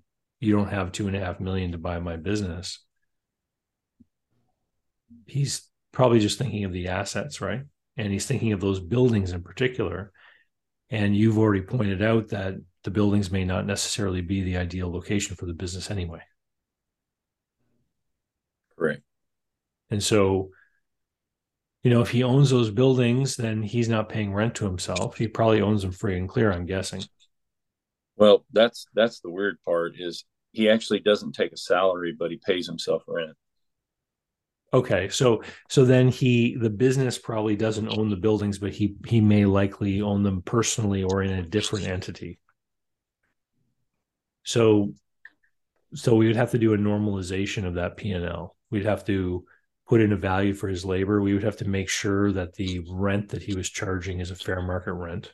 you don't have two and a half million to buy my business he's probably just thinking of the assets right and he's thinking of those buildings in particular and you've already pointed out that the buildings may not necessarily be the ideal location for the business anyway. Right. And so, you know, if he owns those buildings, then he's not paying rent to himself. He probably owns them free and clear, I'm guessing. Well, that's that's the weird part is he actually doesn't take a salary, but he pays himself rent. Okay, so so then he the business probably doesn't own the buildings, but he he may likely own them personally or in a different entity. So so we would have to do a normalization of that P&L. We'd have to put in a value for his labor. We would have to make sure that the rent that he was charging is a fair market rent.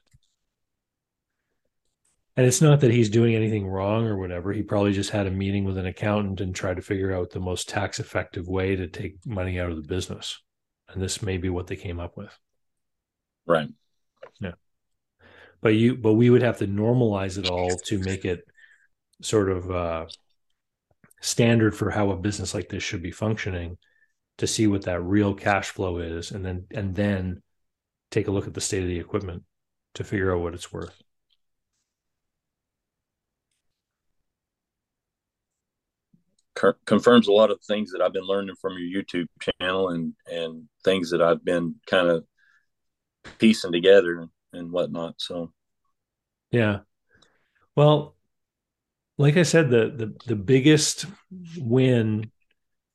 And it's not that he's doing anything wrong or whatever. He probably just had a meeting with an accountant and tried to figure out the most tax effective way to take money out of the business. And this may be what they came up with. Right. Yeah. But you but we would have to normalize it all to make it sort of uh standard for how a business like this should be functioning to see what that real cash flow is and then and then take a look at the state of the equipment to figure out what it's worth. Confirms a lot of things that I've been learning from your YouTube channel and and things that I've been kind of piecing together and whatnot. So, yeah. Well, like I said, the the the biggest win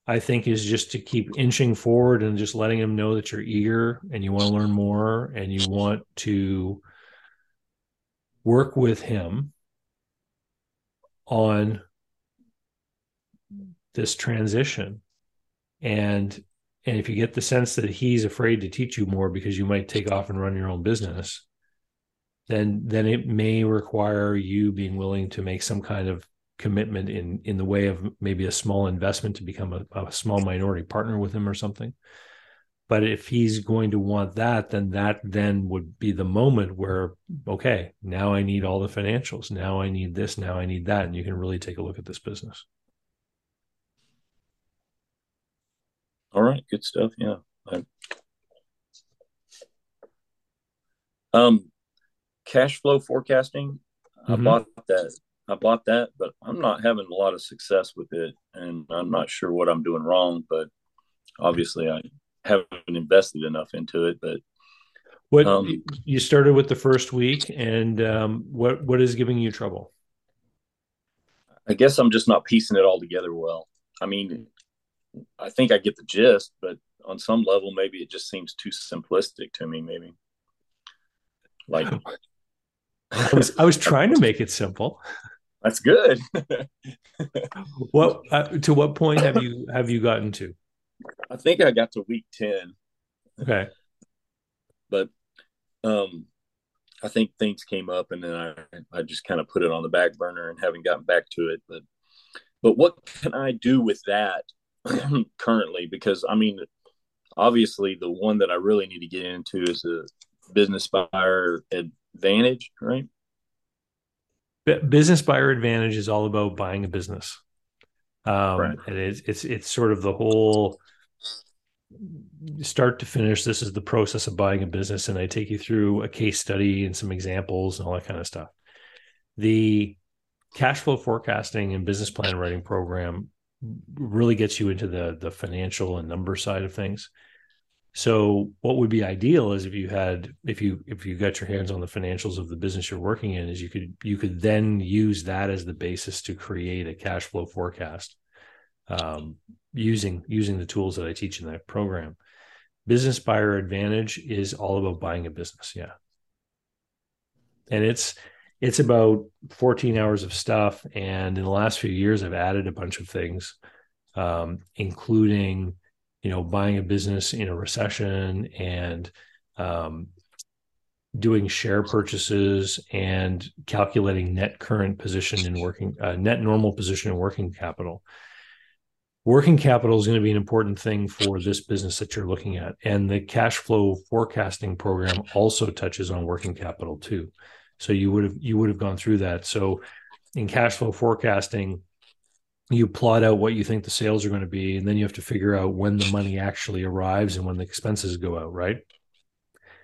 I think is just to keep inching forward and just letting them know that you're eager and you want to learn more and you want to work with him on this transition. And and if you get the sense that he's afraid to teach you more because you might take off and run your own business then then it may require you being willing to make some kind of commitment in in the way of maybe a small investment to become a, a small minority partner with him or something. But if he's going to want that then that then would be the moment where okay now i need all the financials. Now i need this. Now i need that. And you can really take a look at this business all right good stuff yeah um cash flow forecasting mm-hmm. i bought that i bought that but i'm not having a lot of success with it and i'm not sure what i'm doing wrong but obviously i haven't invested enough into it. But what um, you started with the first week, and um, what what is giving you trouble? I guess I'm just not piecing it all together well. I mean, I think I get the gist, but on some level, maybe it just seems too simplistic to me. Maybe like I was I was trying to make it simple. That's good. what uh, to what point have you have you gotten to? I think I got to week 10. Okay. But um I think things came up and then I I just kind of put it on the back burner and haven't gotten back to it. But but what can I do with that currently? Because I mean, obviously the one that I really need to get into is a business buyer advantage, right? Business buyer advantage is all about buying a business. Um, right. and it's, it's, it's sort of the whole start to finish this is the process of buying a business and i take you through a case study and some examples and all that kind of stuff the cash flow forecasting and business plan writing program really gets you into the the financial and number side of things so what would be ideal is if you had if you if you got your hands on the financials of the business you're working in is you could you could then use that as the basis to create a cash flow forecast um, using using the tools that I teach in that program. Business buyer advantage is all about buying a business, yeah. And it's it's about 14 hours of stuff. And in the last few years I've added a bunch of things um, including you know buying a business in a recession and um, doing share purchases and calculating net current position in working uh, net normal position in working capital. Working capital is going to be an important thing for this business that you're looking at. And the cash flow forecasting program also touches on working capital too so you would have you would have gone through that so in cash flow forecasting you plot out what you think the sales are going to be and then you have to figure out when the money actually arrives and when the expenses go out right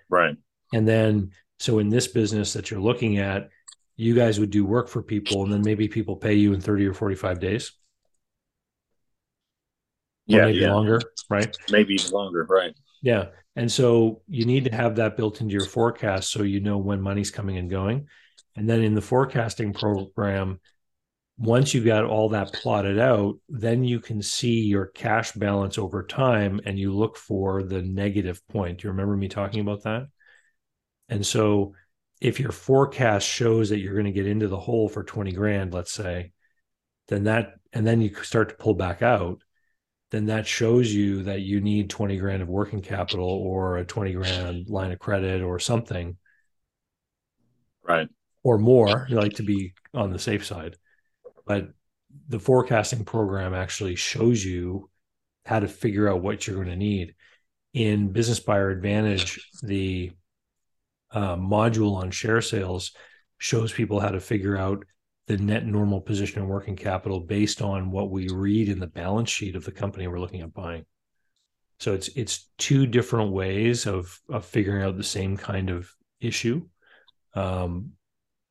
right and then so in this business that you're looking at you guys would do work for people and then maybe people pay you in 30 or 45 days yeah, maybe yeah. longer, right? Maybe even longer, right? Yeah. And so you need to have that built into your forecast so you know when money's coming and going. And then in the forecasting program, once you've got all that plotted out, then you can see your cash balance over time and you look for the negative point. Do you remember me talking about that? And so if your forecast shows that you're going to get into the hole for 20 grand, let's say, then that, and then you start to pull back out, then that shows you that you need 20 grand of working capital or a 20 grand line of credit or something. Right. Or more, you like to be on the safe side. But the forecasting program actually shows you how to figure out what you're going to need. In Business Buyer Advantage, the uh, module on share sales shows people how to figure out the net normal position in working capital based on what we read in the balance sheet of the company we're looking at buying. So it's it's two different ways of of figuring out the same kind of issue. Um,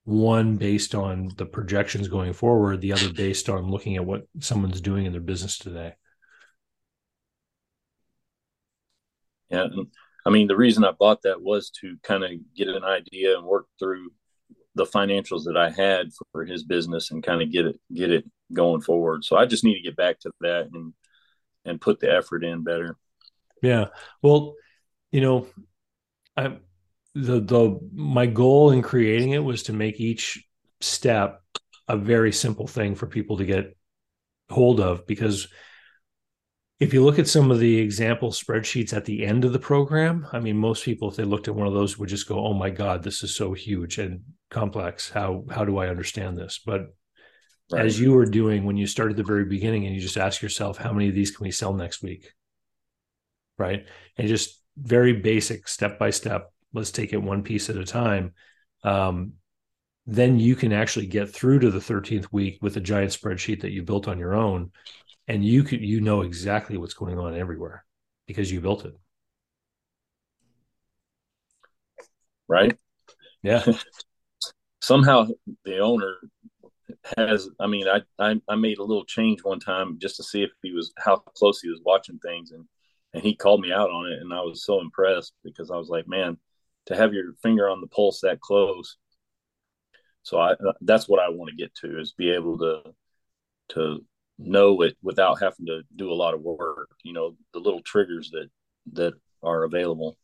one based on the projections going forward, the other based on looking at what someone's doing in their business today. Yeah, I mean the reason I bought that was to kind of get an idea and work through the financials that I had for his business and kind of get it get it going forward. So I just need to get back to that and and put the effort in better. Yeah. Well, you know, I the the my goal in creating it was to make each step a very simple thing for people to get hold of because if you look at some of the example spreadsheets at the end of the program, I mean, most people, if they looked at one of those, would just go, "Oh my God, this is so huge and complex. How how do I understand this?" But right. as you were doing when you started the very beginning and you just ask yourself how many of these can we sell next week right and just very basic step by step let's take it one piece at a time um, then you can actually get through to the 13th week with a giant spreadsheet that you built on your own and you could you know exactly what's going on everywhere because you built it. Right? Yeah. Somehow the owner has i mean I, I, I made a little change one time just to see if he was how close he was watching things. And and he called me out on it and i was so impressed because i was like man to have your finger on the pulse that close. So i that's what i want to get to is be able to to know it without having to do a lot of work you know the little triggers that that are available.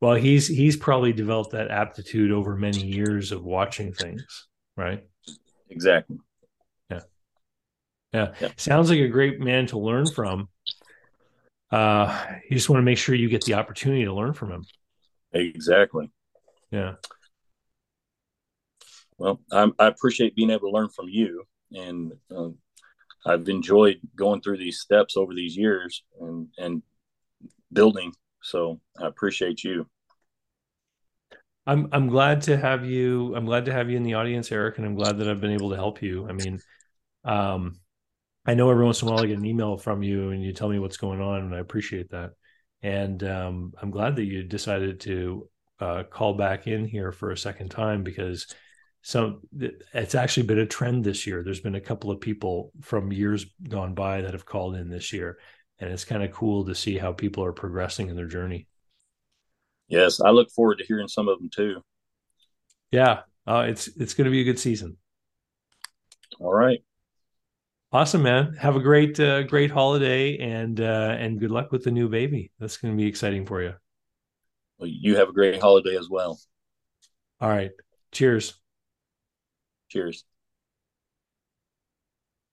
Well he's he's probably developed that aptitude over many years of watching things right? Exactly. Yeah. Yeah, yeah. sounds like a great man to learn from. Uh you just want to make sure you get the opportunity to learn from him. Exactly. Yeah. Well I, I appreciate being able to learn from you and uh, I've enjoyed going through these steps over these years and and building. So I appreciate you. I'm I'm glad to have you. I'm glad to have you in the audience, Eric, and I'm glad that I've been able to help you. I mean, um, I know every once in a while I get an email from you and you tell me what's going on, and I appreciate that. And um, I'm glad that you decided to uh, call back in here for a second time because so it's actually been a trend this year. There's been a couple of people from years gone by that have called in this year, and it's kind of cool to see how people are progressing in their journey. Yes, I look forward to hearing some of them too. Yeah, uh, it's it's going to be a good season. All right. Awesome, man. Have a great uh, great holiday and uh, and good luck with the new baby. That's going to be exciting for you. Well, you have a great holiday as well. All right. Cheers. Cheers.